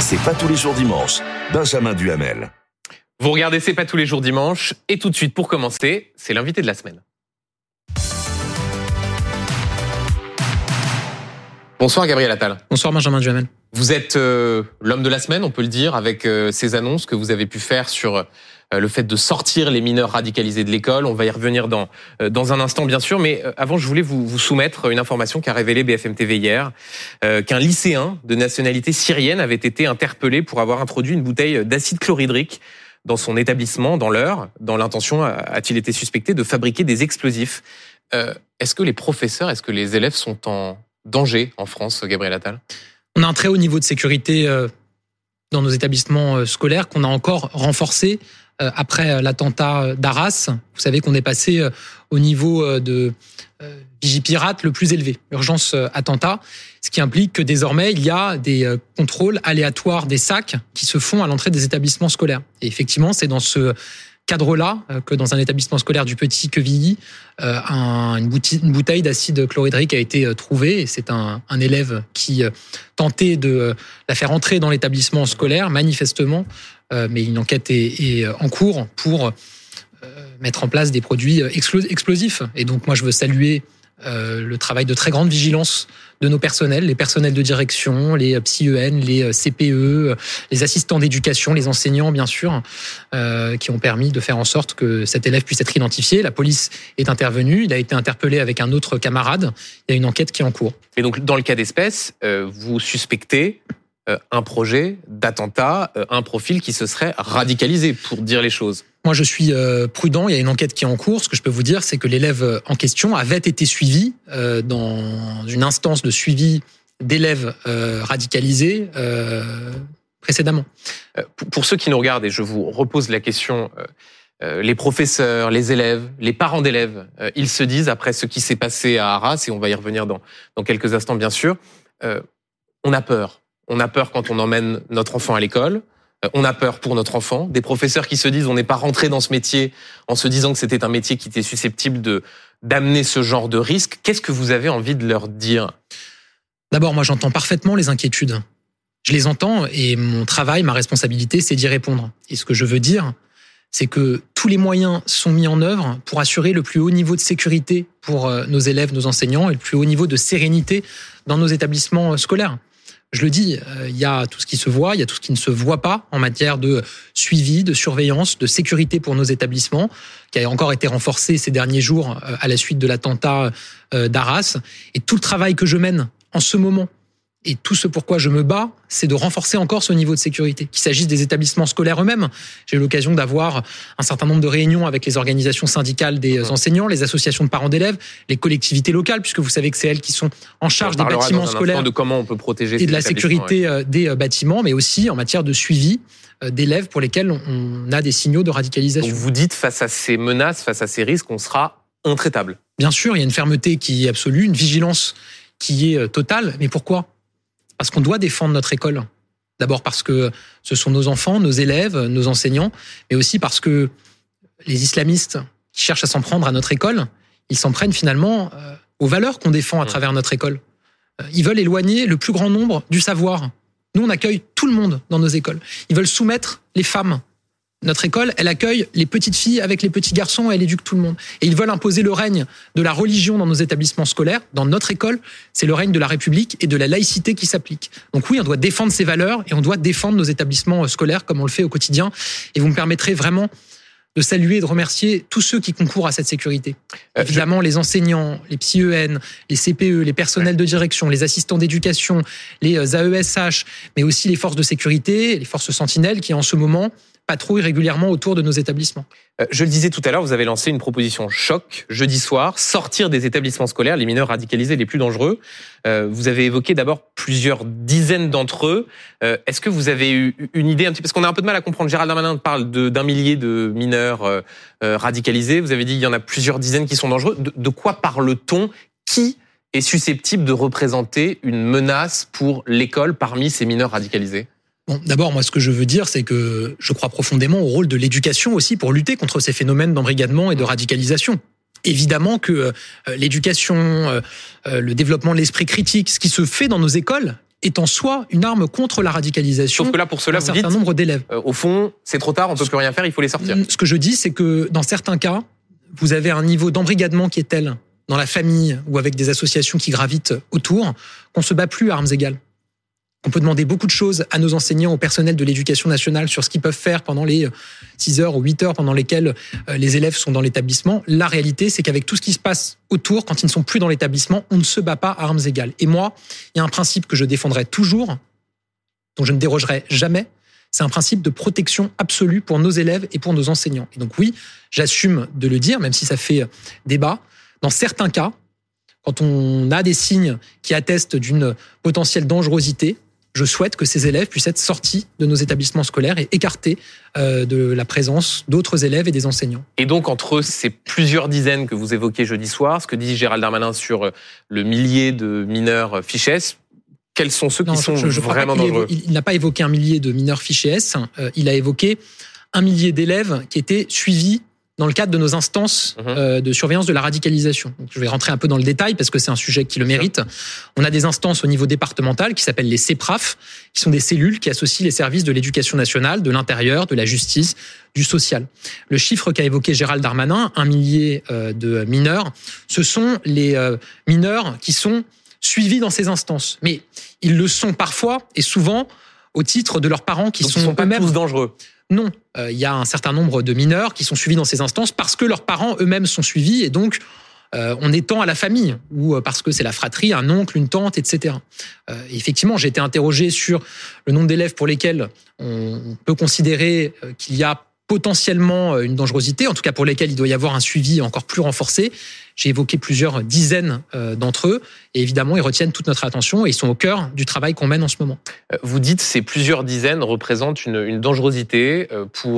C'est pas tous les jours dimanche. Benjamin Duhamel. Vous regardez C'est pas tous les jours dimanche. Et tout de suite, pour commencer, c'est l'invité de la semaine. Bonsoir Gabriel Attal. Bonsoir Benjamin Duhamel. Vous êtes euh, l'homme de la semaine, on peut le dire, avec euh, ces annonces que vous avez pu faire sur euh, le fait de sortir les mineurs radicalisés de l'école. On va y revenir dans dans un instant, bien sûr. Mais avant, je voulais vous, vous soumettre une information qu'a révélée BFM TV hier, qu'un lycéen de nationalité syrienne avait été interpellé pour avoir introduit une bouteille d'acide chlorhydrique dans son établissement, dans l'heure, dans l'intention, a-t-il été suspecté de fabriquer des explosifs. est-ce que les professeurs, est-ce que les élèves sont en danger en France, Gabriel Attal? On a un très haut niveau de sécurité euh, dans nos établissements euh, scolaires qu'on a encore renforcé euh, après l'attentat d'Arras. Vous savez qu'on est passé au niveau de Vigipirate le plus élevé, urgence attentat, ce qui implique que désormais il y a des contrôles aléatoires des sacs qui se font à l'entrée des établissements scolaires. Et effectivement, c'est dans ce cadre-là euh, que dans un établissement scolaire du Petit Quevilly, euh, une bouteille d'acide chlorhydrique a été euh, trouvée. C'est un, élève qui tentait de la faire entrer dans l'établissement scolaire, manifestement, mais une enquête est, en cours pour mettre en place des produits explosifs. Et donc moi, je veux saluer euh, le travail de très grande vigilance de nos personnels, les personnels de direction, les psy-EN, les euh, CPE, euh, les assistants d'éducation, les enseignants bien sûr, qui ont permis de faire en sorte que cet élève puisse être identifié. La police est intervenue, il a été interpellé avec un autre camarade. Il y a une enquête qui est en cours. Et donc dans le cas d'espèce, vous suspectez un projet d'attentat, un profil qui se serait radicalisé, pour dire les choses. Moi, je suis euh, prudent. Il y a une enquête qui est en cours. Ce que je peux vous dire, c'est que l'élève en question avait été suivi euh, dans une instance de suivi d'élèves euh, radicalisés précédemment. Pour ceux qui nous regardent, et je vous repose la question, les professeurs, les élèves, les parents d'élèves, ils se disent, après ce qui s'est passé à Arras, et on va y revenir dans, dans quelques instants bien sûr, on a peur. On a peur quand on emmène notre enfant à l'école. Euh, on a peur pour notre enfant, des professeurs qui se disent on n'est pas rentré dans ce métier en se disant que c'était un métier qui était susceptible de d'amener ce genre de risque. Qu'est-ce que vous avez envie de leur dire? D'abord, moi j'entends parfaitement les inquiétudes. Je les entends et mon travail, ma responsabilité, c'est d'y répondre. Et ce que je veux dire, c'est que tous les moyens sont mis en œuvre pour assurer le plus haut niveau de sécurité pour euh, nos élèves, nos enseignants et le plus haut niveau de sérénité dans nos établissements euh, scolaires je le dis, euh, il y a tout ce qui se voit, il y a tout ce qui ne se voit pas en matière de suivi, de surveillance, de sécurité pour nos établissements, qui a encore été renforcé ces derniers jours euh, à la suite de l'attentat euh, d'Arras. Et tout le travail que je mène en ce moment et tout ce pourquoi je me bats, c'est de renforcer encore ce niveau de sécurité. Qu'il s'agisse des établissements scolaires eux-mêmes. J'ai eu l'occasion d'avoir un certain nombre de réunions avec les organisations syndicales des enseignants, les associations de parents d'élèves, les collectivités locales, puisque vous savez que c'est elles qui sont en charge des bâtiments scolaires. De comment on peut protéger et de la sécurité euh, des euh, bâtiments, mais aussi en matière de suivi euh, d'élèves pour lesquels on a des signaux de radicalisation. vous dites face à ces menaces, face à ces risques, on sera intraitable. Bien sûr, il y a une fermeté qui est absolue, une vigilance qui est totale. Mais pourquoi? Parce qu'on doit défendre notre école. D'abord parce que ce sont nos enfants, nos élèves, nos enseignants, mais aussi parce que les islamistes qui cherchent à s'en prendre à notre école, ils s'en prennent finalement euh, aux valeurs qu'on défend à mmh. travers notre école. Euh, ils veulent éloigner le plus grand nombre du savoir. Nous, on accueille tout le monde dans nos écoles. Ils veulent soumettre les femmes notre école, elle accueille les petites filles avec les petits garçons, elle éduque tout le monde. Et ils veulent imposer le règne de la religion dans nos établissements scolaires, dans notre école, c'est le règne de la République et de la laïcité qui s'applique. Donc oui, on doit défendre ces valeurs et on doit défendre nos établissements euh, scolaires comme on le fait au quotidien. Et vous me permettrez vraiment de saluer et de remercier tous ceux qui concourent à cette sécurité. Euh, Évidemment, les enseignants, les psy-EN, les CPE, les personnels de direction, les assistants d'éducation, les AESH, euh, mais aussi les forces de sécurité, les forces sentinelles qui en ce moment patrouillent régulièrement autour de nos établissements. Euh, je le disais tout à l'heure, vous avez lancé une proposition choc jeudi soir, sortir des établissements scolaires les mineurs radicalisés les plus dangereux. Euh, vous avez évoqué d'abord plusieurs dizaines d'entre eux. Euh, est-ce que vous avez eu une idée un petit parce qu'on a un peu de mal à comprendre. Gérald Darmanin parle d'un millier de mineurs radicalisés. Vous avez dit qu'il y en a plusieurs dizaines qui sont dangereux. De quoi parle-t-on? Qui est susceptible de représenter une menace pour l'école parmi ces mineurs radicalisés? Bon, d'abord, moi, ce que je veux dire, c'est que je crois profondément au rôle de l'éducation aussi pour lutter contre ces phénomènes d'embrigadement et de radicalisation. Évidemment que euh, l'éducation, euh, euh, le développement de l'esprit critique, ce qui se fait dans nos écoles, est en soi une arme contre la radicalisation. Sauf que là, pour cela, d'un vous dites, certain nombre d'élèves. euh, au fond, c'est trop tard, on peut plus rien faire, il faut les sortir. Ce que je dis, c'est que dans certains cas, vous avez un niveau d'embrigadement qui est tel dans la famille ou avec des associations qui gravitent autour qu'on se bat plus à armes égales. On peut demander beaucoup de choses à nos enseignants, au personnel de l'éducation nationale sur ce qu'ils peuvent faire pendant les 6 heures ou 8 heures pendant lesquelles euh, les élèves sont dans l'établissement. La réalité, c'est qu'avec tout ce qui se passe autour, quand ils ne sont plus dans l'établissement, on ne se bat pas à armes égales. Et moi, il y a un principe que je défendrai toujours, dont je ne dérogerai jamais, c'est un principe de protection absolue pour nos élèves et pour nos enseignants. Et donc oui, j'assume de le dire, même si ça fait débat. Dans certains cas, quand on a des signes qui attestent d'une potentielle dangerosité, je souhaite que ces élèves puissent être sortis de nos établissements scolaires et écartés euh, de la présence d'autres élèves et des enseignants. Et donc, entre ces plusieurs dizaines que vous évoquez jeudi soir, ce que dit Gérald Darmanin sur euh, le millier de mineurs fichés S, quels sont ceux qui sont je- vraiment évo- dangereux Il, il n'a pas évoqué un millier de mineurs fichés S, euh, il a évoqué un millier d'élèves qui étaient suivis dans le cadre de nos instances Mhm. euh, de surveillance de la radicalisation. Donc, je vais rentrer un peu dans le détail parce que c'est un sujet qui le mérite. On a des instances au niveau départemental qui s'appellent les CEPRAF, qui sont des cellules qui associent les services de l'éducation nationale, de l'intérieur, de la justice, du social. Le chiffre qu'a évoqué Gérald Darmanin, un millier euh, de mineurs, ce sont les euh, mineurs qui sont suivis dans ces instances. Mais ils le sont parfois et souvent au titre de leurs parents qui Donc, sont, ils sont pas tous dangereux. Non, Euh, il y a un certain nombre de mineurs qui sont suivis dans ces instances parce que leurs parents eux-mêmes sont suivis et donc euh, on étend à la famille ou euh, parce que c'est la fratrie, un oncle, une tante, etc. Et effectivement, j'ai été interrogé sur le nombre d'élèves pour lesquels on peut considérer qu'il y a potentiellement euh, une dangerosité, en tout cas pour lesquels il doit y avoir un suivi encore plus renforcé. J'ai évoqué plusieurs dizaines euh, d'entre eux et évidemment, ils retiennent toute notre attention et ils sont au cœur du travail qu'on mène en ce moment. Euh, Vous dites ces plusieurs dizaines représentent une, une dangerosité pour euh,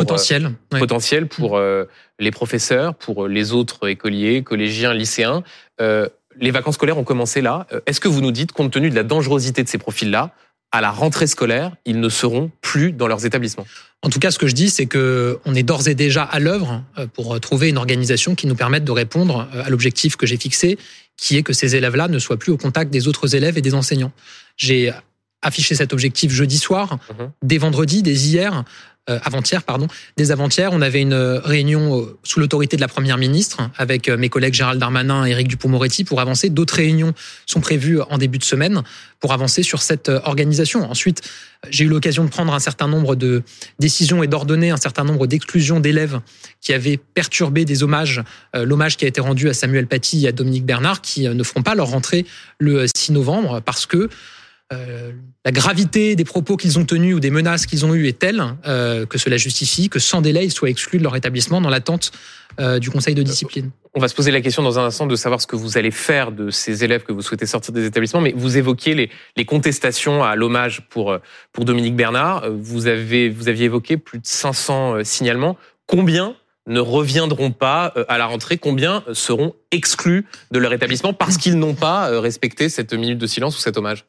ouais. potentielle pour euh, les professeurs, pour les autres écoliers, collégiens, lycéens. Euh, les vacances scolaires ont commencé là. Est-ce que vous nous dites, compte tenu de la dangerosité de ces profils-là, à la rentrée scolaire, ils ne seront plus dans leurs établissements? En tout cas, ce que je dis, c'est que on est d'ores et déjà à l'œuvre euh, pour trouver une organisation qui nous permette de répondre euh, à l'objectif que j'ai fixé, qui est que ces élèves-là ne soient plus au contact des autres élèves et des enseignants. J'ai affiché cet objectif jeudi soir, Mhm. dès vendredi, dès hier, euh, avant-hier, pardon, dès avant-hier, on avait une réunion euh, sous l'autorité de la première ministre avec euh, mes collègues Gérald Darmanin et Éric Dupond-Moretti pour avancer. D'autres réunions sont prévues en début de semaine pour avancer sur cette euh, organisation. Ensuite, j'ai eu l'occasion de prendre un certain nombre de décisions et d'ordonner un certain nombre d'exclusions d'élèves qui avaient perturbé des hommages, euh, l'hommage qui a été rendu à Samuel Paty et à Dominique Bernard, qui euh, ne feront pas leur rentrée le 6 novembre parce que euh, la gravité des propos qu'ils ont tenus ou des menaces qu'ils ont eues est telle euh, que cela justifie que sans délai ils soient exclus de leur établissement dans l'attente euh, du conseil de discipline. On va se poser la question dans un instant de savoir ce que vous allez faire de ces élèves que vous souhaitez sortir des établissements, mais vous évoquiez les, les contestations à l'hommage pour, pour Dominique Bernard. Vous, avez, vous aviez évoqué plus de 500 euh, signalements. Combien ne reviendront pas à la rentrée? Combien seront exclus de leur établissement parce qu'ils n'ont pas respecté cette minute de silence ou cet hommage?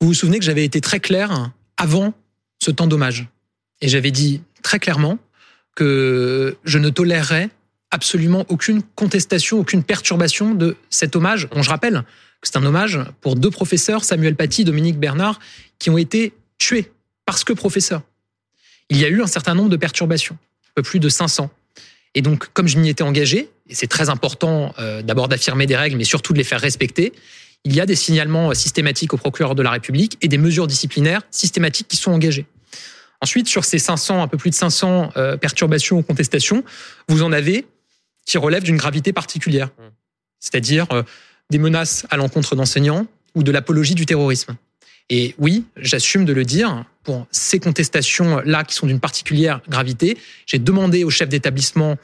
Vous vous souvenez que j'avais été très clair avant ce temps d'hommage. Et j'avais dit très clairement que je ne tolérerais absolument aucune contestation, aucune perturbation de cet hommage, dont je rappelle que c'est un hommage pour deux professeurs, Samuel Paty et Dominique Bernard, qui ont été tués parce que professeurs. Il y a eu un certain nombre de perturbations, un peu plus de 500. Et donc, comme je m'y étais engagé, et c'est très important euh, d'abord d'affirmer des règles, mais surtout de les faire respecter, il y a des signalements systématiques au procureur de la République et des mesures disciplinaires systématiques qui sont engagées. Ensuite, sur ces 500, un peu plus de 500 euh, perturbations ou contestations, vous en avez qui relèvent d'une gravité particulière, Mmh. c'est-à-dire euh, des menaces à l'encontre d'enseignants ou de l'apologie du terrorisme. Et oui, j'assume de le dire, pour ces contestations-là qui sont d'une particulière gravité, j'ai demandé aux chefs d'établissement euh,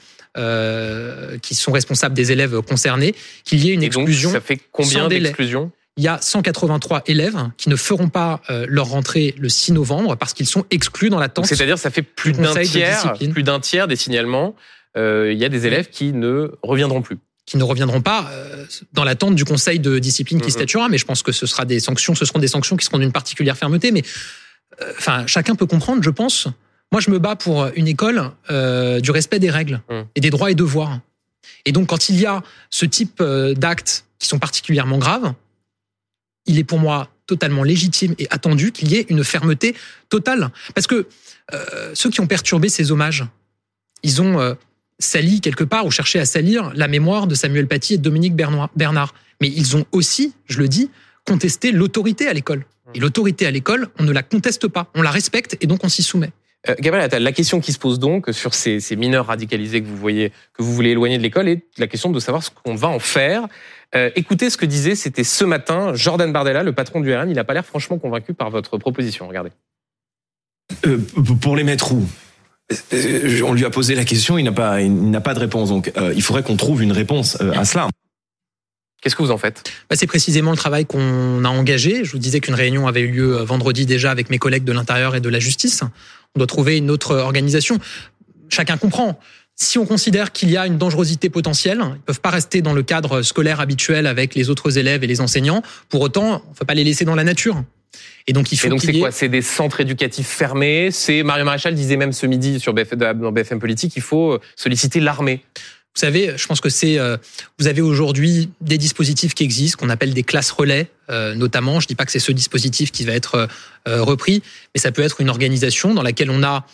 qui sont responsables des élèves concernés qu'il y ait une Et donc, exclusion ça fait combien d'exclusions il y a 183 élèves qui ne feront pas euh, leur rentrée le 6 novembre parce qu'ils sont exclus dans l'attente. C'est-à-dire ça fait plus du d'un tiers, plus d'un tiers des signalements. euh, Il y a des élèves qui ne reviendront plus. qui ne reviendront pas euh, dans l'attente du conseil de discipline qui Mhm. statuera. Mais je pense que ce sera des sanctions, ce seront des sanctions qui seront d'une particulière fermeté. Mais euh, enfin, chacun peut comprendre, je pense. Moi, je me bats pour une école euh, du respect des règles Mhm. et des droits et devoirs. Et donc, quand il y a ce type euh, d'actes qui sont particulièrement graves, il est pour moi totalement légitime et attendu qu'il y ait une fermeté totale. Parce que euh, ceux qui ont perturbé ces hommages, ils ont euh, sali quelque part ou cherché à salir la mémoire de Samuel Paty et de Dominique Bernard. Mais ils ont aussi, je le dis, contesté l'autorité à l'école. Et l'autorité à l'école, on ne la conteste pas, on la respecte et donc on s'y soumet. Euh, Gabriel Attal, la question qui se pose donc sur ces, ces, mineurs radicalisés que vous voyez, que vous voulez éloigner de l'école, est la question de savoir ce qu'on va en faire. Euh, écoutez ce que disait, c'était ce matin, Jordan Bardella, le patron du RN. Il n'a pas l'air franchement convaincu par votre proposition. Regardez. Euh, pour les mettre où? On lui a posé la question, il n'a pas, il n'a pas de réponse. Donc, euh, il faudrait qu'on trouve une réponse euh, à cela. Qu'est-ce que vous en faites? Bah, C'est précisément le travail qu'on a engagé. Je vous disais qu'une réunion avait eu lieu vendredi déjà avec mes collègues de l'Intérieur et de la Justice. On doit trouver une autre organisation. Chacun comprend. Si on considère qu'il y a une dangerosité potentielle, ils ne peuvent pas rester dans le cadre scolaire habituel avec les autres élèves et les enseignants. Pour autant, on ne peut pas les laisser dans la nature. Et donc il faut. Et donc c'est quoi C'est des centres éducatifs fermés? C'est Mario Maréchal disait même ce midi sur BFM, dans BFM Politique, il faut solliciter l'armée. Vous savez, je pense que c'est. Euh, vous avez aujourd'hui des dispositifs qui existent, qu'on appelle des classes relais, euh, notamment. Je dis pas que c'est ce dispositif qui va être euh, repris, mais ça peut être une organisation dans laquelle on a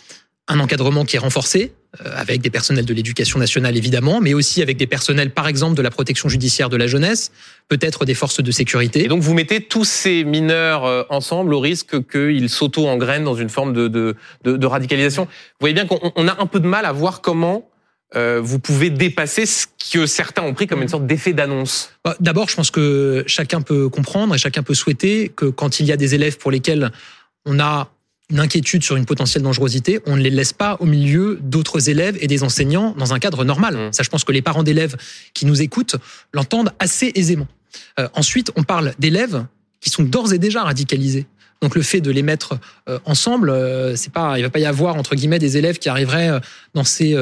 un encadrement qui est renforcé, avec des personnels de l'éducation nationale évidemment, mais aussi avec des personnels, par exemple, de la protection judiciaire de la jeunesse, peut-être des forces de sécurité. Et donc vous mettez tous ces mineurs ensemble au risque qu'ils s'auto-engrainent dans une forme de, de, de, de radicalisation. Vous voyez bien qu'on a un peu de mal à voir comment euh, vous pouvez dépasser ce que certains ont pris comme une sorte d'effet d'annonce bah, D'abord, je pense que chacun peut comprendre et chacun peut souhaiter que quand il y a des élèves pour lesquels on a une inquiétude sur une potentielle dangerosité, on ne les laisse pas au milieu d'autres élèves et des enseignants dans un cadre normal. Mmh. Ça, je pense que les parents d'élèves qui nous écoutent l'entendent assez aisément. Euh, ensuite, on parle d'élèves qui sont d'ores et déjà radicalisés. Donc le fait de les mettre euh, ensemble, euh, c'est pas, il va pas y avoir entre guillemets des élèves qui arriveraient dans ces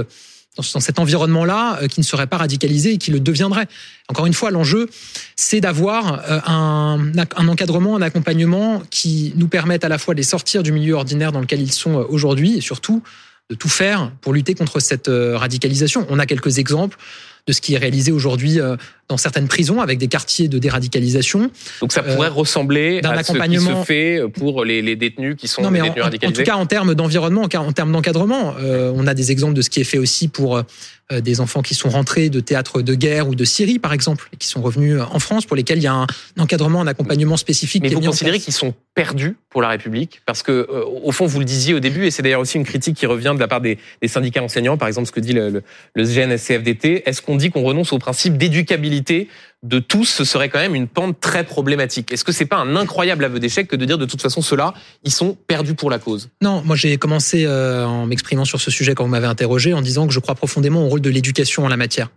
dans cet environnement-là euh, qui ne serait pas radicalisé et qui le deviendrait. Encore une fois, l'enjeu, c'est d'avoir euh, un, un, encadrement, un accompagnement qui nous permette à la fois de les sortir du milieu ordinaire dans lequel ils sont euh, aujourd'hui et surtout de tout faire pour lutter contre cette radicalisation. On a quelques exemples de ce qui est réalisé aujourd'hui dans certaines prisons avec des quartiers de déradicalisation. Donc ça pourrait euh, ressembler à ce qui se fait pour les, les détenus qui sont non, mais détenus en, radicalisés. En tout cas, en termes d'environnement, en termes d'encadrement, euh, on a des exemples de ce qui est fait aussi pour euh, des enfants qui sont rentrés de théâtres de guerre ou de Syrie, par exemple, et qui sont revenus en France, pour lesquels il y a un encadrement, un accompagnement spécifique. Mais qui vous est mis considérez qu'ils sont perdus pour la République? Parce que, au fond, vous le disiez au début, et c'est d'ailleurs aussi une critique qui revient de la part des, des syndicats enseignants, par exemple ce que dit le, le, le CNSCFDT, est-ce qu'on dit qu'on renonce au principe d'éducabilité de tous, ce serait quand même une pente très problématique. Est-ce que c'est pas un incroyable aveu d'échec que de dire de toute façon ceux-là, ils sont perdus pour la cause? Non, moi j'ai commencé euh, en m'exprimant sur ce sujet quand vous m'avez interrogé en disant que je crois profondément au rôle de l'éducation en la matière.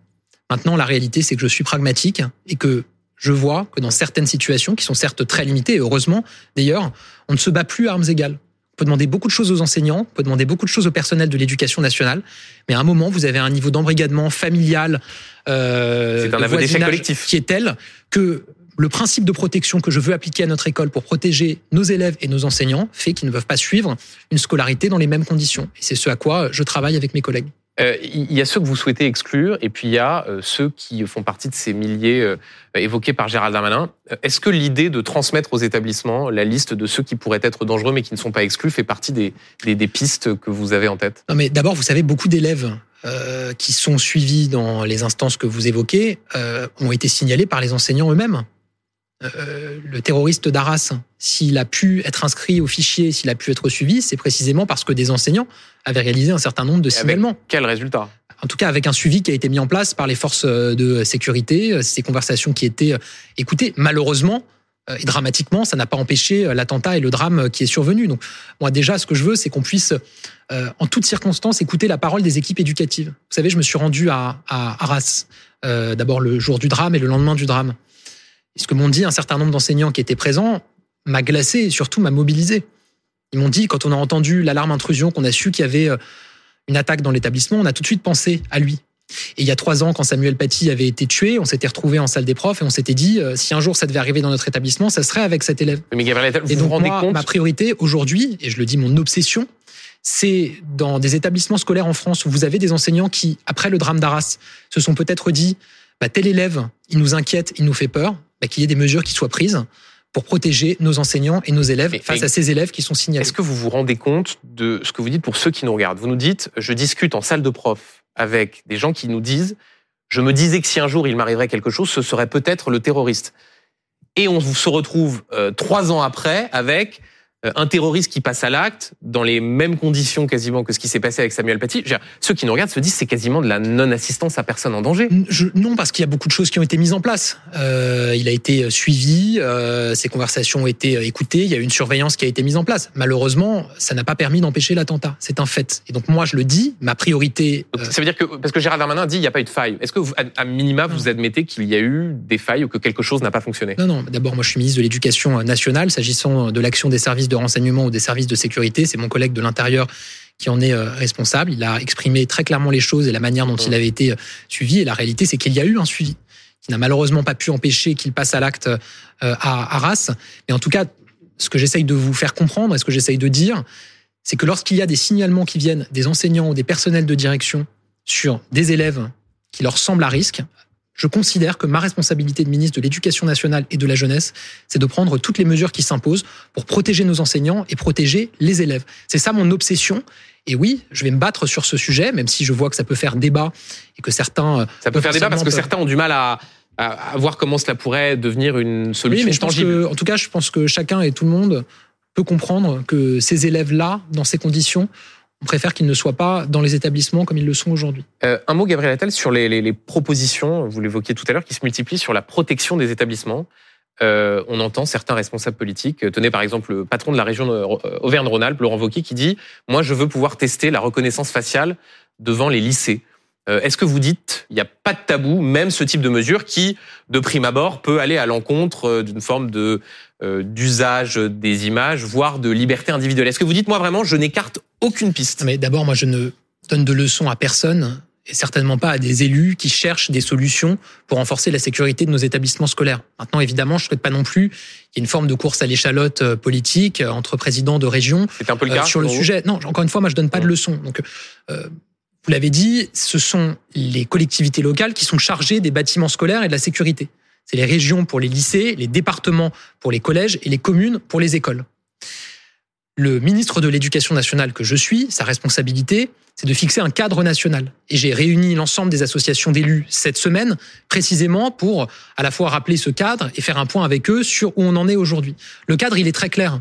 Maintenant, la réalité, c'est que je suis pragmatique et que je vois que dans certaines situations, qui sont certes très limitées, et heureusement d'ailleurs, on ne se bat plus à armes égales. On peut demander beaucoup de choses aux enseignants, on peut demander beaucoup de choses au personnel de l'éducation nationale, mais à un moment, vous avez un niveau d'embrigadement familial, euh, un de collectif. qui est tel que le principe de protection que je veux appliquer à notre école pour protéger nos élèves et nos enseignants fait qu'ils ne peuvent pas suivre une scolarité dans les mêmes conditions. Et c'est ce à quoi je travaille avec mes collègues. Euh, Il y a ceux que vous souhaitez exclure, et puis il y a euh, ceux qui font partie de ces milliers euh, évoqués par Gérald Darmanin. Est-ce que l'idée de transmettre aux établissements la liste de ceux qui pourraient être dangereux mais qui ne sont pas exclus fait partie des, des, pistes que vous avez en tête? Non, mais d'abord, vous savez, beaucoup d'élèves qui sont suivis dans les instances que vous évoquez ont été signalés par les enseignants eux-mêmes. Euh, le terroriste d'Arras, s'il a pu être inscrit au fichier, s'il a pu être suivi, c'est précisément parce que des enseignants avaient réalisé un certain nombre de signalements. Quel résultat? En tout cas, avec un suivi qui a été mis en place par les forces de sécurité, ces conversations qui étaient écoutées. Malheureusement, euh, et dramatiquement, ça n'a pas empêché euh, l'attentat et le drame qui est survenu. Donc, moi, déjà, ce que je veux, c'est qu'on puisse, euh, en toutes circonstances, écouter la parole des équipes éducatives. Vous savez, je me suis rendu à, à Arras, euh, d'abord le jour du drame et le lendemain du drame. Et ce que m'ont dit un certain nombre d'enseignants qui étaient présents m'a glacé et surtout m'a mobilisé. Ils m'ont dit, quand on a entendu l'alarme intrusion, qu'on a su qu'il y avait euh, une attaque dans l'établissement, on a tout de suite pensé à lui. Et il y a trois ans, quand Samuel Paty avait été tué, on s'était retrouvé en salle des profs et on s'était dit, euh, si un jour ça devait arriver dans notre établissement, ça serait avec cet élève. Mais Gabriel vous Et vous donc rendez moi, compte ma priorité aujourd'hui, et je le dis mon obsession, c'est dans des établissements scolaires en France où vous avez des enseignants qui, après le drame d'Arras, se sont peut-être dit, bah, tel élève, il nous inquiète, il nous fait peur, bah, qu'il y ait des mesures qui soient prises pour protéger nos enseignants et nos élèves face à ces élèves qui sont signalés. Est-ce que vous vous rendez compte de ce que vous dites pour ceux qui nous regardent? Vous nous dites, je discute en salle de prof avec des gens qui nous disent, je me disais que si un jour il m'arriverait quelque chose, ce serait peut-être le terroriste. Et on se retrouve euh, trois ans après avec un terroriste qui passe à l'acte dans les mêmes conditions quasiment que ce qui s'est passé avec Samuel Paty. Dire, Ceux qui nous regardent se disent c'est quasiment de la non-assistance à personne en danger. Je- non, parce qu'il y a beaucoup de choses qui ont été mises en place. Euh, il a été suivi, euh, ces conversations ont été écoutées, il y a eu une surveillance qui a été mise en place. Malheureusement, ça n'a pas permis d'empêcher l'attentat. C'est un fait. Et donc moi, je le dis, ma priorité. Euh, Ça veut dire que parce que Gérald Darmanin dit il n'y a pas eu de faille. Est-ce que vous, à minima vous admettez qu'il y a eu des failles ou que quelque chose n'a pas fonctionné? Non, non. D'abord, moi, je suis ministre de l'Éducation nationale. S'agissant de l'action des services de renseignement ou des services de sécurité, c'est mon collègue de l'Intérieur qui en est euh, responsable. Il a exprimé très clairement les choses et la manière dont il avait été euh, suivi. Et la réalité, c'est qu'il y a eu un suivi qui n'a malheureusement pas pu empêcher qu'il passe à l'acte euh, à Arras. Mais en tout cas, ce que j'essaye de vous faire comprendre et ce que j'essaye de dire, c'est que lorsqu'il y a des signalements qui viennent des enseignants ou des personnels de direction sur des élèves qui leur semblent à risque, je considère que ma responsabilité de ministre de l'Éducation nationale et de la jeunesse, c'est de prendre toutes les mesures qui s'imposent pour protéger nos enseignants et protéger les élèves. C'est ça mon obsession. Et oui, je vais me battre sur ce sujet, même si je vois que ça peut faire débat et que certains. euh, Ça peut faire débat parce que certains ont du mal à, à, à voir comment cela pourrait devenir une Oui, solution mais je pense tangible. que, en tout cas, je pense que chacun et tout le monde peut comprendre que ces élèves-là, dans ces conditions, on préfère qu'ils ne soient pas dans les établissements comme ils le sont aujourd'hui. Euh, un mot, Gabriel Attal, sur les, propositions, vous l'évoquiez tout à l'heure, qui se multiplient sur la protection des établissements. Euh, on entend certains responsables politiques, tenez par exemple le patron de la région euh, Auvergne-Rhône-Alpes, Laurent Wauquiez, qui dit « Moi, je veux pouvoir tester la reconnaissance faciale devant les lycées ». Euh, Est-ce que vous dites il n'y a pas de tabou, même ce type de mesure qui, de prime abord, peut aller à l'encontre euh, d'une forme de euh, d'usage des images, voire de liberté individuelle? Est-ce que vous dites moi vraiment je n'écarte aucune piste? Mais d'abord, moi, je ne donne de leçons à personne et certainement pas à des élus qui cherchent des solutions pour renforcer la sécurité de nos établissements scolaires. Maintenant, évidemment, je ne souhaite pas non plus qu'il y ait une forme de course à l'échalote politique entre présidents de région C'est un peu le cas sur le sujet. Non, encore une fois, moi, je donne pas de leçons. Donc, euh, vous l'avez dit, ce sont les collectivités locales qui sont chargées des bâtiments scolaires et de la sécurité. C'est les régions pour les lycées, les départements pour les collèges et les communes pour les écoles. Le ministre de l'Éducation nationale que je suis, sa responsabilité, c'est de fixer un cadre national. Et j'ai réuni l'ensemble des associations d'élus cette semaine, précisément pour à la fois rappeler ce cadre et faire un point avec eux sur où on en est aujourd'hui. Le cadre, il est très clair.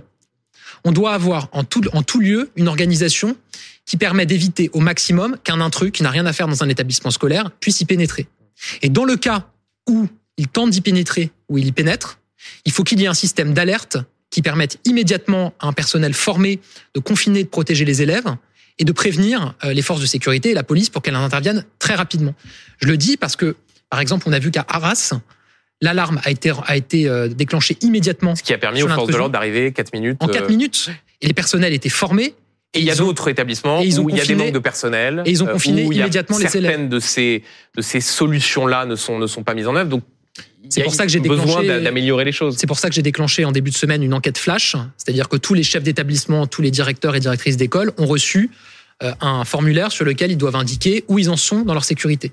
On doit avoir en tout, lieu une organisation qui permet d'éviter au maximum qu'un intrus qui n'a rien à faire dans un établissement scolaire puisse y pénétrer. Et dans le cas où il tente d'y pénétrer, ou il y pénètre, il faut qu'il y ait un système d'alerte qui permette immédiatement à un personnel formé de confiner, de protéger les élèves et de prévenir euh, les forces de sécurité et la police pour qu'elles interviennent très rapidement. Je le dis parce que, par exemple, on a vu qu'à Arras, l'alarme a été, a été euh, déclenchée immédiatement Ce qui a permis aux forces de l'ordre d'arriver 4 minutes. en 4 euh, minutes. Et les personnels étaient formés. Et il y a d'autres établissements et ils ont où il y a des manques de personnel. et ils ont euh, confiné où immédiatement les élèves. Certaines de ces, de ces solutions-là ne sont, ne sont pas mises en œuvre. Donc, C'est il y a pour ça que j'ai besoin déclenché- d'a- d'améliorer les choses. C'est pour ça que j'ai déclenché en début de semaine une enquête flash, c'est-à-dire que tous les chefs d'établissement, tous les directeurs et directrices d'école ont reçu euh, un formulaire sur lequel ils doivent indiquer où ils en sont dans leur sécurité.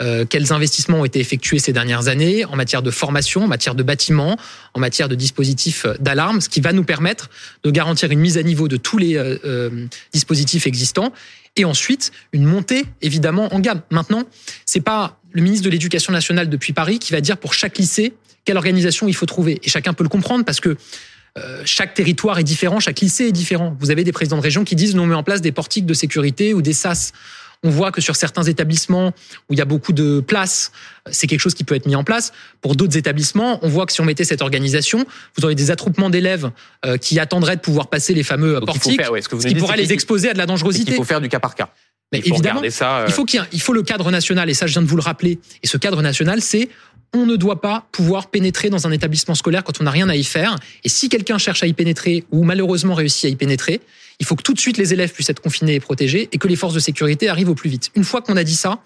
Euh, quels investissements ont été effectués ces dernières années en matière de formation, en matière de bâtiments, en matière de dispositifs d'alarme, ce qui va nous permettre de garantir une mise à niveau de tous les euh, euh, dispositifs existants et ensuite une montée évidemment en gamme. Maintenant, c'est pas le ministre de l'Éducation nationale depuis Paris qui va dire pour chaque lycée quelle organisation il faut trouver. Et chacun peut le comprendre parce que euh, chaque territoire est différent, chaque lycée est différent. Vous avez des présidents de région qui disent nous on met en place des portiques de sécurité ou des SAS. On voit que sur certains établissements où il y a beaucoup de places, euh, c'est quelque chose qui peut être mis en place. Pour d'autres établissements, on voit que si on mettait cette organisation, vous aurez des attroupements d'élèves euh, qui attendraient de pouvoir passer les fameux Donc, il faut portiques, faire- ouais, ce qui pourrait les exposer à de la dangerosité. qu'il faut faire du cas par cas. Mais il évidemment, ça. euh, il faut qu'il ait- il faut le cadre national, et ça, je viens de vous le rappeler. Et ce cadre national, c'est on ne doit pas pouvoir pénétrer dans un établissement scolaire quand on n'a rien à y faire. Et si quelqu'un cherche à y pénétrer ou malheureusement réussit à y pénétrer, il faut que tout de suite les élèves puissent être confinés et protégés et que les forces de sécurité arrivent au plus vite. Une fois qu'on a dit ça,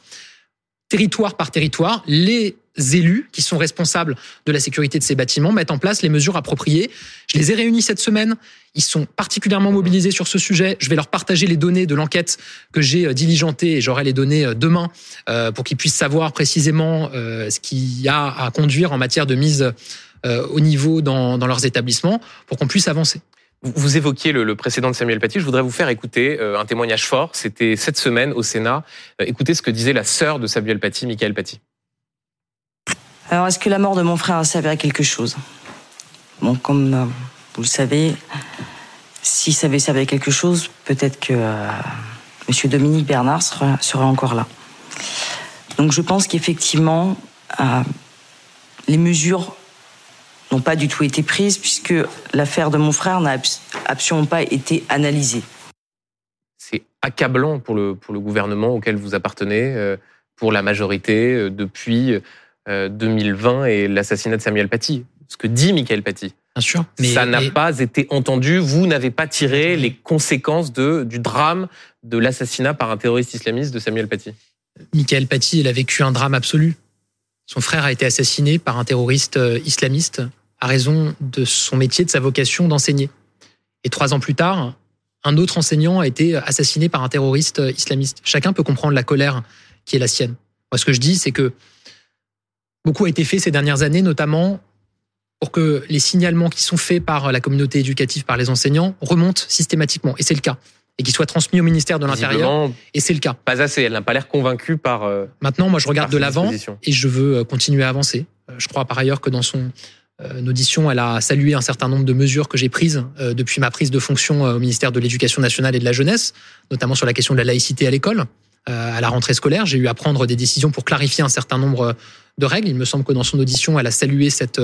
territoire par territoire, les élus qui sont responsables de la sécurité de ces bâtiments mettent en place les mesures appropriées. Je les ai réunis cette semaine. Ils sont particulièrement mobilisés sur ce sujet. Je vais leur partager les données de l'enquête que j'ai euh, diligentée et j'aurai les données euh, demain euh, pour qu'ils puissent savoir précisément ce qu'il y a à conduire en matière de mise au niveau dans leurs établissements pour qu'on puisse avancer. Vous évoquiez le, précédent de Samuel Paty. Je voudrais vous faire écouter euh, un témoignage fort. C'était cette semaine au Sénat. Euh, écoutez ce que disait la sœur de Samuel Paty, Michael Paty. Alors, est-ce que la mort de mon frère a servi à quelque chose? Bon, comme euh, vous le savez, si ça avait servi à quelque chose, peut-être que euh, Monsieur Dominique Bernard sera, sera, encore là. Donc, je pense qu'effectivement, les mesures n'ont pas du tout été prises puisque l'affaire de mon frère n'a absolument pas été analysée. C'est accablant pour le, pour le gouvernement auquel vous appartenez, euh, pour la majorité, euh, depuis 2020 et l'assassinat de Samuel Paty. Ce que dit Michael Paty. Bien sûr. Mais, ça n'a mais... pas été entendu. Vous n'avez pas tiré les conséquences de, du drame de l'assassinat par un terroriste islamiste de Samuel Paty. Michael Paty, il a vécu un drame absolu. Son frère a été assassiné par un terroriste euh, islamiste à raison de son métier, de sa vocation d'enseigner. Et trois ans plus tard, un autre enseignant a été assassiné par un terroriste euh, islamiste. Chacun peut comprendre la colère qui est la sienne. Moi, ce que je dis, c'est que beaucoup a été fait ces dernières années, notamment pour que les signalements qui sont faits par la communauté éducative, par les enseignants, remontent systématiquement. Et c'est le cas. Et qu'ils soient transmis au ministère de l'Intérieur. Et c'est le cas. Pas assez. Elle n'a pas l'air convaincue par. Euh, Maintenant, moi, je regarde de l'avant et je veux euh, continuer à avancer. Je crois par ailleurs que dans son euh, audition, elle a salué un certain nombre de mesures que j'ai prises euh, depuis ma prise de fonction euh, au ministère de l'Éducation nationale et de la jeunesse, notamment sur la question de la laïcité à l'école. À la rentrée scolaire, j'ai eu à prendre des décisions pour clarifier un certain nombre de règles. Il me semble que dans son audition, elle a salué cette,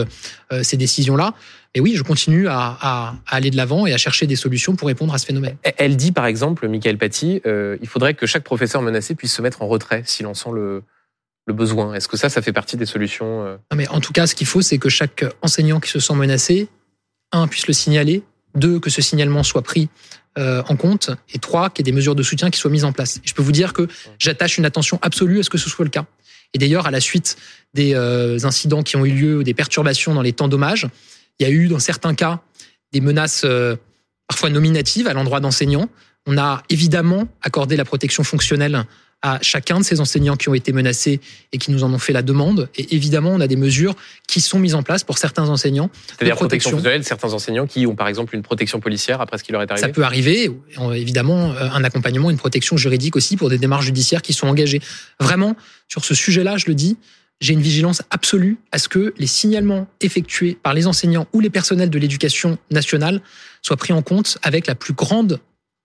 ces décisions-là. Et oui, je continue à, à, à aller de l'avant et à chercher des solutions pour répondre à ce phénomène. Elle dit, par exemple, Michael Paty, euh, il faudrait que chaque professeur menacé puisse se mettre en retrait s'il en sent le, le besoin. Est-ce que ça, ça fait partie des solutions euh... non, mais En tout cas, ce qu'il faut, c'est que chaque enseignant qui se sent menacé, un, puisse le signaler, deux, que ce signalement soit pris euh, en compte, et trois, qu'il y ait des mesures de soutien qui soient mises en place. Je peux vous dire que j'attache une attention absolue à ce que ce soit le cas. Et d'ailleurs, à la suite des euh, incidents qui ont eu lieu, des perturbations dans les temps d'hommage, il y a eu, dans certains cas, des menaces parfois nominatives à l'endroit d'enseignants. On a évidemment accordé la protection fonctionnelle à chacun de ces enseignants qui ont été menacés et qui nous en ont fait la demande. Et évidemment, on a des mesures qui sont mises en place pour certains enseignants. C'est-à-dire protection certains enseignants qui ont par exemple une protection policière après ce qui leur est arrivé Ça peut arriver, évidemment, euh, un accompagnement, une protection juridique aussi pour des démarches judiciaires qui sont engagées. Vraiment, sur ce sujet-là, je le dis, j'ai une vigilance absolue à ce que les signalements effectués par les enseignants ou les personnels de l'éducation nationale soient pris en compte avec la plus grande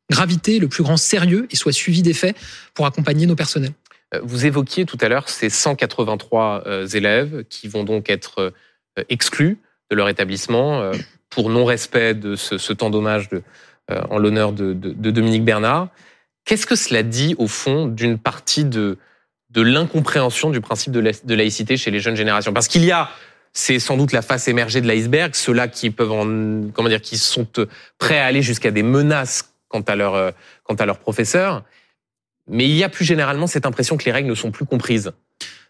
gravité, le plus grand sérieux et soit suivi des faits pour accompagner nos personnels. Vous évoquiez tout à l'heure ces 183 élèves qui vont donc être exclus de leur établissement pour non-respect de ce, temps d'hommage en l'honneur de, Dominique Bernard. Qu'est-ce que cela dit au fond d'une partie de, l'incompréhension du principe de, de laïcité chez les jeunes générations? Parce qu'il y a c'est sans doute la face émergée de l'iceberg, ceux-là qui peuvent en, comment dire, qui sont prêts à aller jusqu'à des menaces quant à leur quant leurs professeurs. Mais il y a plus généralement cette impression que les règles ne sont plus comprises.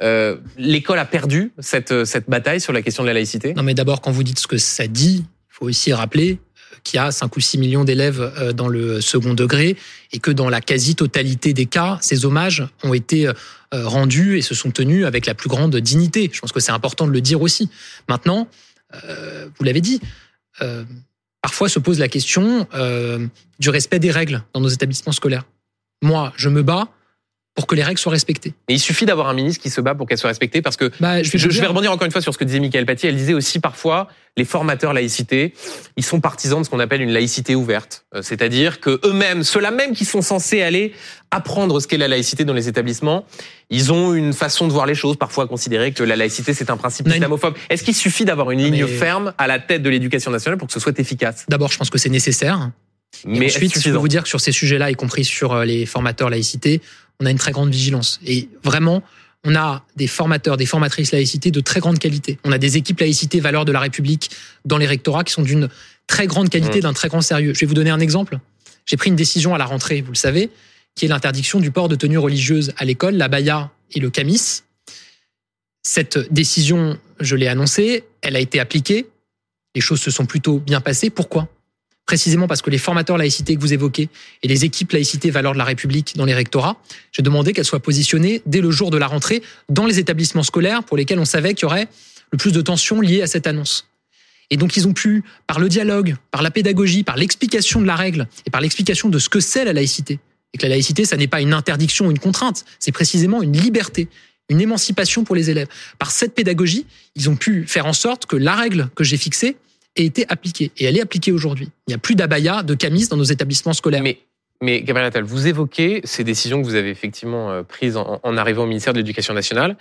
Euh, L'école a perdu cette cette bataille sur la question de la laïcité. Non, mais d'abord, quand vous dites ce que ça dit, il faut aussi rappeler qu'il y a 5 ou 6 millions d'élèves dans le second degré et que dans la quasi-totalité des cas, ces hommages ont été rendus et se sont tenus avec la plus grande dignité. Je pense que c'est important de le dire aussi. Maintenant, euh, vous l'avez dit, euh, parfois se pose la question euh, du respect des règles dans nos établissements scolaires. Moi, je me bats pour que les règles soient respectées. Et il suffit d'avoir un ministre qui se bat pour qu'elles soient respectées parce que bah, je, vais, je, je vais rebondir encore une fois sur ce que disait Michael Paty. Elle disait aussi parfois les formateurs laïcité, ils sont partisans de ce qu'on appelle une laïcité ouverte, c'est-à-dire que eux-mêmes, ceux-là même qui sont censés aller apprendre ce qu'est la laïcité dans les établissements, ils ont une façon de voir les choses, parfois considérer que la laïcité c'est un principe islamophobe. Est-ce qu'il suffit d'avoir une ligne Mais... ferme à la tête de l'éducation nationale pour que ce soit efficace? D'abord, je pense que c'est nécessaire. Et Mais ensuite, je peux vous dire que sur ces sujets-là, y compris sur les formateurs laïcité, on a une très grande vigilance. Et vraiment, on a des formateurs, des formatrices laïcité de très grande qualité. On a des équipes laïcité valeurs de la République dans les rectorats qui sont d'une très grande qualité, mmh. d'un très grand sérieux. Je vais vous donner un exemple. J'ai pris une décision à la rentrée, vous le savez, qui est l'interdiction du port de tenues religieuses à l'école, la baya et le camis. Cette décision, je l'ai annoncée, elle a été appliquée. Les choses se sont plutôt bien passées. Pourquoi? Précisément parce que les formateurs laïcité que vous évoquez et les équipes laïcité valeurs de la République dans les rectorats, j'ai demandé qu'elles soient positionnées dès le jour de la rentrée dans les établissements scolaires pour lesquels on savait qu'il y aurait le plus de tensions liées à cette annonce. Et donc ils ont pu, par le dialogue, par la pédagogie, par l'explication de la règle et par l'explication de ce que c'est la laïcité, et que la laïcité, ça n'est pas une interdiction ou une contrainte, c'est précisément une liberté, une émancipation pour les élèves. Par cette pédagogie, ils ont pu faire en sorte que la règle que j'ai fixée ait été appliquée. Et elle est appliquée aujourd'hui. Il n'y a plus d'abaya, de camis dans nos établissements scolaires. Mais, Gabriel Attal, vous évoquez ces décisions que vous avez effectivement euh, prises en, en arrivant au ministère de l'Éducation nationale.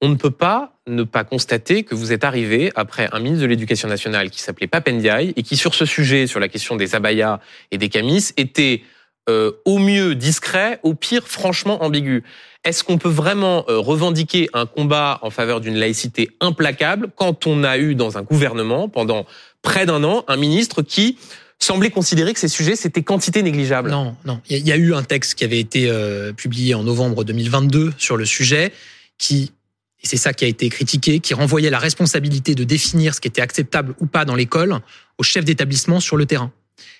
On ne peut pas ne pas constater que vous êtes arrivé après un ministre de l'Éducation nationale qui s'appelait Papendiaï et qui, sur ce sujet, sur la question des abayas et des camis, était euh, au mieux discret, au pire franchement ambigu. Est-ce qu'on peut vraiment euh, revendiquer un combat en faveur d'une laïcité implacable quand on a eu dans un gouvernement pendant près d'un an un ministre qui semblait considérer que ces sujets c'était quantité négligeable? Non, non. Il y, a eu un texte qui avait été euh, publié en novembre 2022 sur le sujet qui et c'est ça qui a été critiqué, qui renvoyait la responsabilité de définir ce qui était acceptable ou pas dans l'école au chef d'établissement sur le terrain.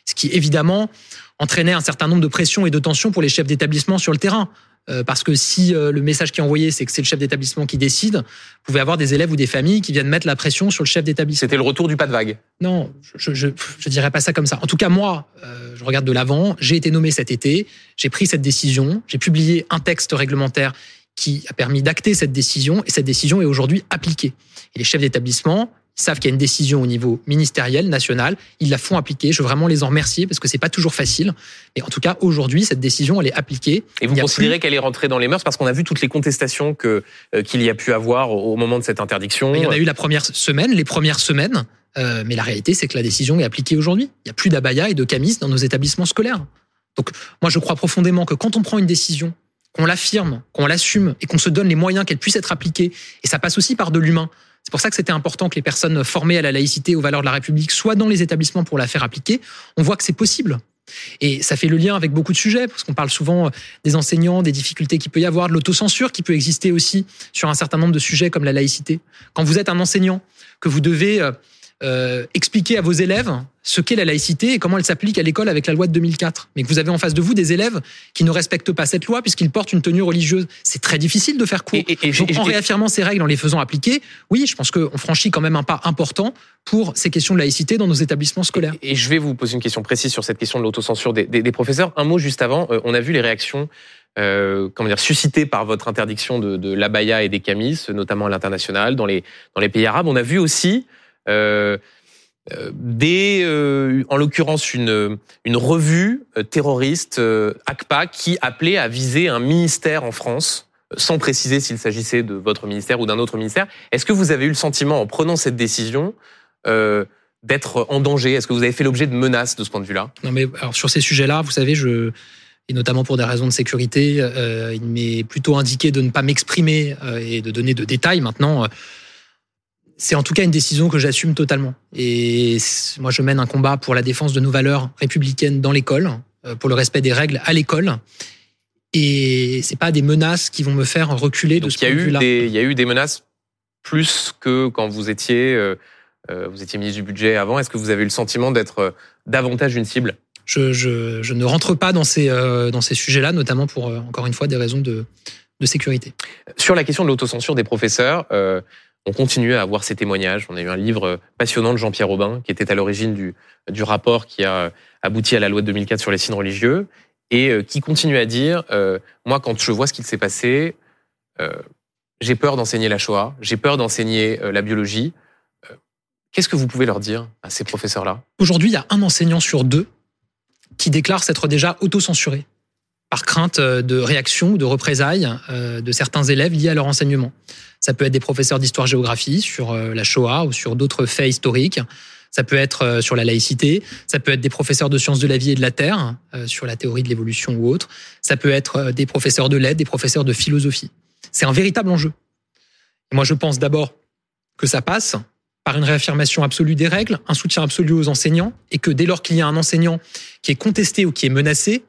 Ce qui, évidemment, entraînait un certain nombre de pressions et de tensions pour les chefs d'établissement sur le terrain. Euh, parce que si euh, le message qui est envoyé, c'est que c'est le chef d'établissement qui décide, vous pouvez avoir des élèves ou des familles qui viennent mettre la pression sur le chef d'établissement. C'était le retour du pas de vague. Non, je, je, je dirais pas ça comme ça. En tout cas, moi, euh, je regarde de l'avant. J'ai été nommé cet été. J'ai pris cette décision. J'ai publié un texte réglementaire qui a permis d'acter cette décision et cette décision est aujourd'hui appliquée. Et les chefs d'établissement savent qu'il y a une décision au niveau ministériel, national, ils la font appliquer. Je veux vraiment les en remercier parce que c'est pas toujours facile. Mais en tout cas, aujourd'hui, cette décision, elle est appliquée. Et vous considérez qu'elle est rentrée dans les mœurs parce qu'on a vu toutes les contestations que euh, qu'il y a pu avoir au moment de cette interdiction. Il y en a eu la première semaine, les premières semaines. Euh, mais la réalité, c'est que la décision est appliquée aujourd'hui. Il n'y a plus d'abaya et de camis dans nos établissements scolaires. Donc, moi, je crois profondément que quand on prend une décision qu'on l'affirme, qu'on l'assume et qu'on se donne les moyens qu'elle puisse être appliquée. Et ça passe aussi par de l'humain. C'est pour ça que c'était important que les personnes formées à la laïcité, aux valeurs de la République, soient dans les établissements pour la faire appliquer. On voit que c'est possible. Et ça fait le lien avec beaucoup de sujets, parce qu'on parle souvent des enseignants, des difficultés qu'il peut y avoir, de l'autocensure qui peut exister aussi sur un certain nombre de sujets comme la laïcité. Quand vous êtes un enseignant, que vous devez euh, expliquer à vos élèves ce qu'est la laïcité et comment elle s'applique à l'école avec la loi de 2004. Mais que vous avez en face de vous des élèves qui ne respectent pas cette loi puisqu'ils portent une tenue religieuse. C'est très difficile de faire court. Et, et, Donc, en réaffirmant ces règles, en les faisant appliquer, oui, je pense qu'on franchit quand même un pas important pour ces questions de laïcité dans nos établissements scolaires. Et, je vais vous poser une question précise sur cette question de l'autocensure des, des, des, professeurs. Un mot juste avant, euh, on a vu les réactions euh, comment dire, suscitées par votre interdiction de, de l'abaya et des camis, notamment à l'international, dans les, dans les pays arabes. On a vu aussi des, euh, en l'occurrence une, une revue terroriste ACPA qui appelait à viser un ministère en France, sans préciser s'il s'agissait de votre ministère ou d'un autre ministère. Est-ce que vous avez eu le sentiment, en prenant cette décision, euh, d'être en danger? Est-ce que vous avez fait l'objet de menaces de ce point de vue-là? Non, mais alors, sur ces sujets-là, vous savez, je et notamment pour des raisons de sécurité, euh, il m'est plutôt indiqué de ne pas m'exprimer euh, et de donner de détails. Maintenant, c'est en tout cas une décision que j'assume totalement. Et moi, je mène un combat pour la défense de nos valeurs républicaines dans l'école, euh, pour le respect des règles à l'école. Et c'est pas des menaces qui vont me faire reculer Donc de ce point de vue-là. Il y a eu des menaces plus que quand vous étiez, euh, euh, vous étiez ministre du budget avant. Est-ce que vous avez eu le sentiment d'être davantage une cible? Je, je, je, ne rentre pas dans ces, dans ces sujets-là, notamment pour, encore une fois, des raisons de, de sécurité. Sur la question de l'autocensure des professeurs, on continue à avoir ces témoignages. On a eu un livre passionnant de Jean-Pierre Aubin qui était à l'origine du, rapport qui a abouti à la loi de 2004 sur les signes religieux et euh, qui continue à dire euh, moi quand je vois ce qu'il s'est passé, euh, j'ai peur d'enseigner la Shoah, j'ai peur d'enseigner euh, la biologie. Euh, qu'est-ce que vous pouvez leur dire à ces professeurs-là? Aujourd'hui, il y a un enseignant sur deux qui déclare s'être déjà autocensuré par crainte de réaction ou de représailles de certains élèves liés à leur enseignement. Ça peut être des professeurs d'histoire-géographie sur euh, la Shoah ou sur d'autres faits historiques. Ça peut être euh, sur la laïcité, ça peut être des professeurs de sciences de la vie et de la terre, euh, sur la théorie de l'évolution ou autre. Ça peut être des professeurs de lettres, des professeurs de philosophie. C'est un véritable enjeu. Et moi, je pense d'abord que ça passe par une réaffirmation absolue des règles, un soutien absolu aux enseignants, et que dès lors qu'il y a un enseignant qui est contesté ou qui est menacé,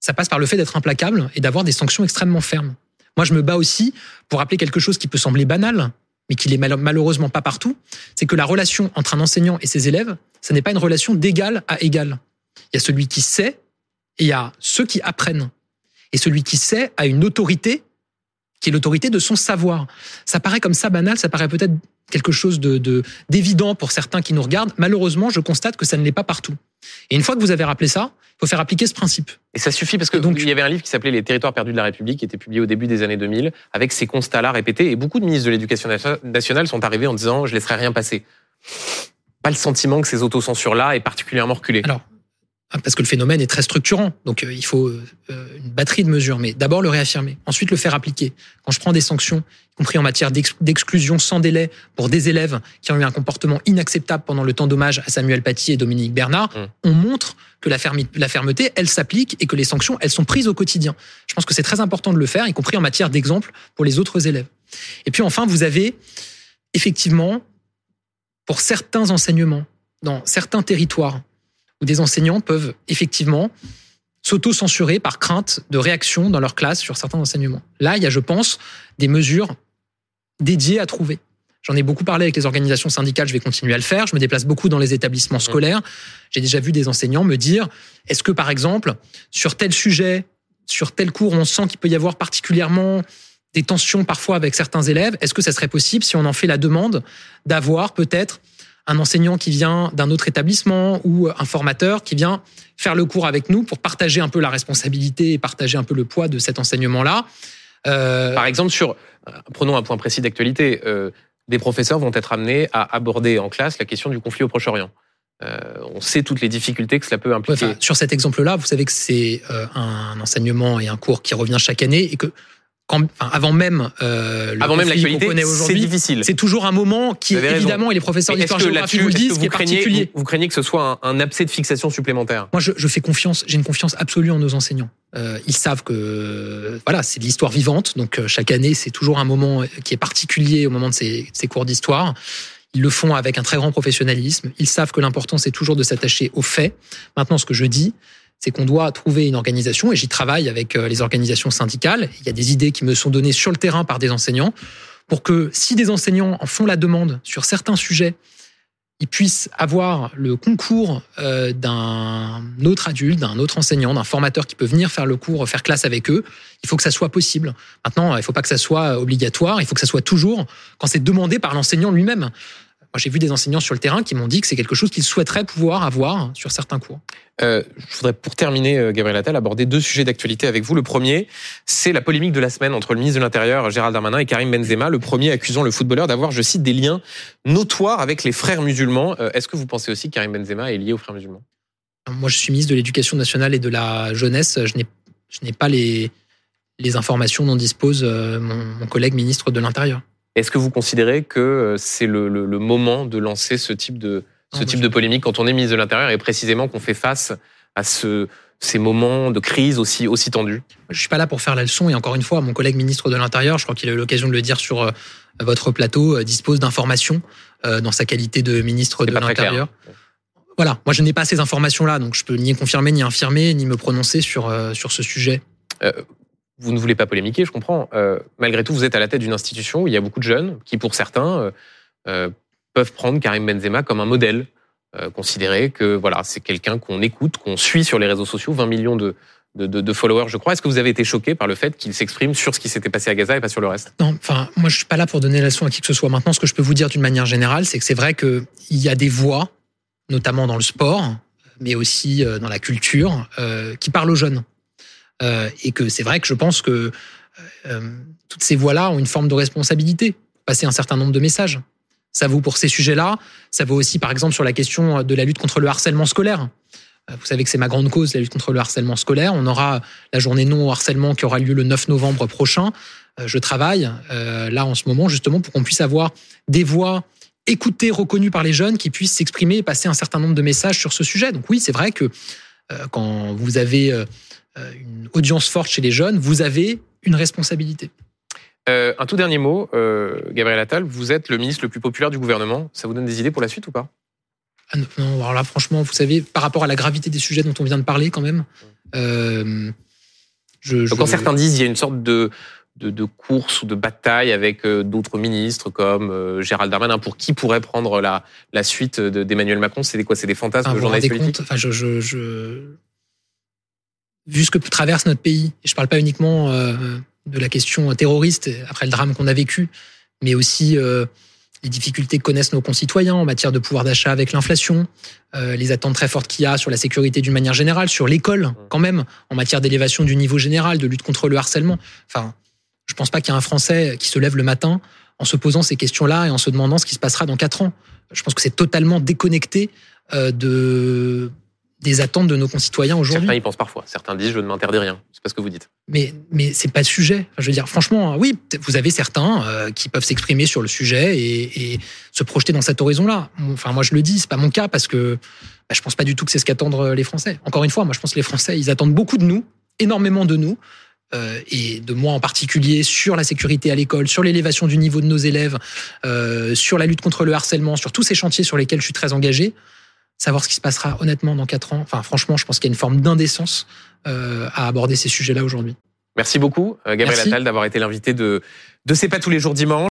ça passe par le fait d'être implacable et d'avoir des sanctions extrêmement fermes. Moi, je me bats aussi pour rappeler quelque chose qui peut sembler banal, mais qui l'est malheureusement pas partout, c'est que la relation entre un enseignant et ses élèves, ce n'est pas une relation d'égal à égal. Il y a celui qui sait et il y a ceux qui apprennent. Et celui qui sait a une autorité qui est l'autorité de son savoir. Ça paraît comme ça banal, ça paraît peut-être quelque chose de d'évident pour certains qui nous regardent. Malheureusement, je constate que ça ne l'est pas partout. Et une fois que vous avez rappelé ça, il faut faire appliquer ce principe. Et ça suffit parce que donc il y avait un livre qui s'appelait Les territoires perdus de la République, qui était publié au début des années 2000, avec ces constats-là répétés. Et beaucoup de ministres de l'Éducation nationale sont arrivés en disant je laisserai rien passer. Pas le sentiment que ces autocensures-là est particulièrement reculé. Alors, parce que le phénomène est très structurant. Donc euh, il faut euh, une batterie de mesures. Mais d'abord le réaffirmer, ensuite le faire appliquer. Quand je prends des sanctions, y compris en matière d'exclusion sans délai pour des élèves qui ont eu un comportement inacceptable pendant le temps d'hommage à Samuel Paty et Dominique Bernard, mmh. on montre que la, la fermeté, elle s'applique et que les sanctions, elles sont prises au quotidien. Je pense que c'est très important de le faire, y compris en matière d'exemple pour les autres élèves. Et puis enfin, vous avez effectivement, pour certains enseignements, dans certains territoires, où des enseignants peuvent effectivement s'auto-censurer par crainte de réaction dans leur classe sur certains enseignements. Là, il y a, je pense, des mesures dédiées à trouver. J'en ai beaucoup parlé avec les organisations syndicales, je vais continuer à le faire. Je me déplace beaucoup dans les établissements mmh. scolaires. J'ai déjà vu des enseignants me dire, est-ce que par exemple, sur tel sujet, sur tel cours, on sent qu'il peut y avoir particulièrement des tensions parfois avec certains élèves, est-ce que ça serait possible, si on en fait la demande, d'avoir peut-être un enseignant qui vient d'un autre établissement ou un formateur qui vient faire le cours avec nous pour partager un peu la responsabilité et partager un peu le poids de cet enseignement-là. Euh... Par exemple, sur, prenons un point précis d'actualité, euh, des professeurs vont être amenés à aborder en classe la question du conflit au Proche-Orient. Euh, on sait toutes les difficultés que cela peut impliquer. sur cet exemple-là, vous savez que c'est euh, un enseignement et un cours qui revient chaque année et que avant même euh, le avant même l'actualité, c'est difficile. C'est toujours un moment qui évidemment et les professeurs d'histoire-géographie vous le disent, qui est particulier. Vous, craignez que ce soit un, un abcès de fixation supplémentaire? Moi, je, je fais confiance. J'ai une confiance absolue en nos enseignants. Euh, ils savent que voilà, c'est de l'histoire vivante. Donc euh, chaque année, c'est toujours un moment qui est particulier au moment de ces, ces cours d'histoire. Ils le font avec un très grand professionnalisme. Ils savent que l'important, c'est toujours de s'attacher aux faits. Maintenant, ce que je dis, c'est qu'on doit trouver une organisation, et j'y travaille avec euh, les organisations syndicales. Il y a des idées qui me sont données sur le terrain par des enseignants, pour que si des enseignants en font la demande sur certains sujets, ils puissent avoir le concours euh, d'un autre adulte, d'un autre enseignant, d'un formateur qui peut venir faire le cours, faire classe avec eux. Il faut que ça soit possible. Maintenant, il ne faut pas que ça soit obligatoire. Il faut que ça soit toujours quand c'est demandé par l'enseignant lui-même. Moi, j'ai vu des enseignants sur le terrain qui m'ont dit que c'est quelque chose qu'ils souhaiteraient pouvoir avoir sur certains cours. Euh, je voudrais, pour terminer, euh, Gabriel Attal, aborder deux sujets d'actualité avec vous. Le premier, c'est la polémique de la semaine entre le ministre de l'Intérieur, Gérald Darmanin, et Karim Benzema. Le premier accusant le footballeur d'avoir, je cite, des liens notoires avec les frères musulmans. Euh, est-ce que vous pensez aussi que Karim Benzema est lié aux frères musulmans? Moi, je suis ministre de l'Éducation nationale et de la jeunesse. Je n'ai pas les, les informations dont dispose mon, mon collègue ministre de l'Intérieur. Est-ce que vous considérez que euh, c'est le, le, le, moment de lancer ce type de, ce type de polémique quand on est ministre de l'Intérieur et précisément qu'on fait face à ce, ces moments de crise aussi, aussi tendus? Je suis pas là pour faire la leçon et encore une fois, mon collègue ministre de l'Intérieur, je crois qu'il a eu l'occasion de le dire sur euh, votre plateau, euh, dispose d'informations dans sa qualité de ministre de l'Intérieur. Voilà, moi je n'ai pas ces informations-là, donc je peux ni confirmer, ni infirmer, ni me prononcer sur, sur ce sujet vous ne voulez pas polémiquer, je comprends. Euh, malgré tout, vous êtes à la tête d'une institution où il y a beaucoup de jeunes qui, pour certains, euh, euh peuvent prendre Karim Benzema comme un modèle, considérer que voilà, c'est quelqu'un qu'on écoute, qu'on suit sur les réseaux sociaux, 20 millions de, followers, je crois. Est-ce que vous avez été choqué par le fait qu'il s'exprime sur ce qui s'était passé à Gaza et pas sur le reste? Non, enfin, moi, je suis pas là pour donner la leçon à qui que ce soit. Maintenant, ce que je peux vous dire d'une manière générale, c'est que c'est vrai qu'il y a des voix, notamment dans le sport, mais aussi dans la culture, qui parlent aux jeunes. Euh, et que c'est vrai que je pense que euh, euh, toutes ces voix-là ont une forme de responsabilité passer un certain nombre de messages. Ça vaut pour ces sujets-là, ça vaut aussi par exemple sur la question de la lutte contre le harcèlement scolaire. Vous savez que c'est ma grande cause, la lutte contre le harcèlement scolaire. On aura la journée non au harcèlement qui aura lieu le 9 novembre prochain. Je travaille là en ce moment justement pour qu'on puisse avoir des voix écoutées, reconnues par les jeunes, qui puissent s'exprimer et passer un certain nombre de messages sur ce sujet. Donc oui, c'est vrai que quand vous avez une audience forte chez les jeunes, vous avez une responsabilité. Euh, un tout dernier mot, euh, Gabriel Attal, vous êtes le ministre le plus populaire du gouvernement. Ça vous donne des idées pour la suite ou pas? Ah non, alors là, franchement, vous savez, par rapport à la gravité des sujets dont on vient de parler, quand même. Euh, je, je... Quand certains disent qu'il y a une sorte de, de, de, course ou de bataille avec d'autres ministres comme Gérald Darmanin, pour qui pourrait prendre la, la suite d'Emmanuel Macron, c'est quoi? C'est des fantasmes ah, de journalistes politiques? enfin, je, je, vu ce que traverse notre pays, je ne parle pas uniquement euh, de la question terroriste après le drame qu'on a vécu, mais aussi euh, les difficultés que connaissent nos concitoyens en matière de pouvoir d'achat avec l'inflation, euh, les attentes très fortes qu'il y a sur la sécurité d'une manière générale, sur l'école quand même, en matière d'élévation du niveau général, de lutte contre le harcèlement. Enfin, je pense pas qu'il y a un Français qui se lève le matin en se posant ces questions-là et en se demandant ce qui se passera dans quatre ans. Je pense que c'est totalement déconnecté de des attentes de nos concitoyens aujourd'hui. Certains y pensent parfois. Certains disent je ne m'interdis rien. C'est pas ce que vous dites. Mais mais c'est pas le sujet. je veux dire, franchement, oui, vous avez certains euh, qui peuvent s'exprimer sur le sujet et, et, se projeter dans cet horizon-là. Enfin, moi je le dis, c'est pas mon cas parce que bah, je pense pas du tout que c'est ce qu'attendent les Français. Encore une fois, moi je pense que les Français, ils attendent beaucoup de nous, énormément de nous. Euh, et de moi en particulier sur la sécurité à l'école, sur l'élévation du niveau de nos élèves, euh, sur la lutte contre le harcèlement, sur tous ces chantiers sur lesquels je suis très engagé savoir ce qui se passera honnêtement dans quatre ans. Enfin, franchement, je pense qu'il y a une forme d'indécence euh, à aborder ces sujets-là aujourd'hui. Merci beaucoup, euh, Gabriel Attal, d'avoir été l'invité de, de C'est pas tous les jours dimanche.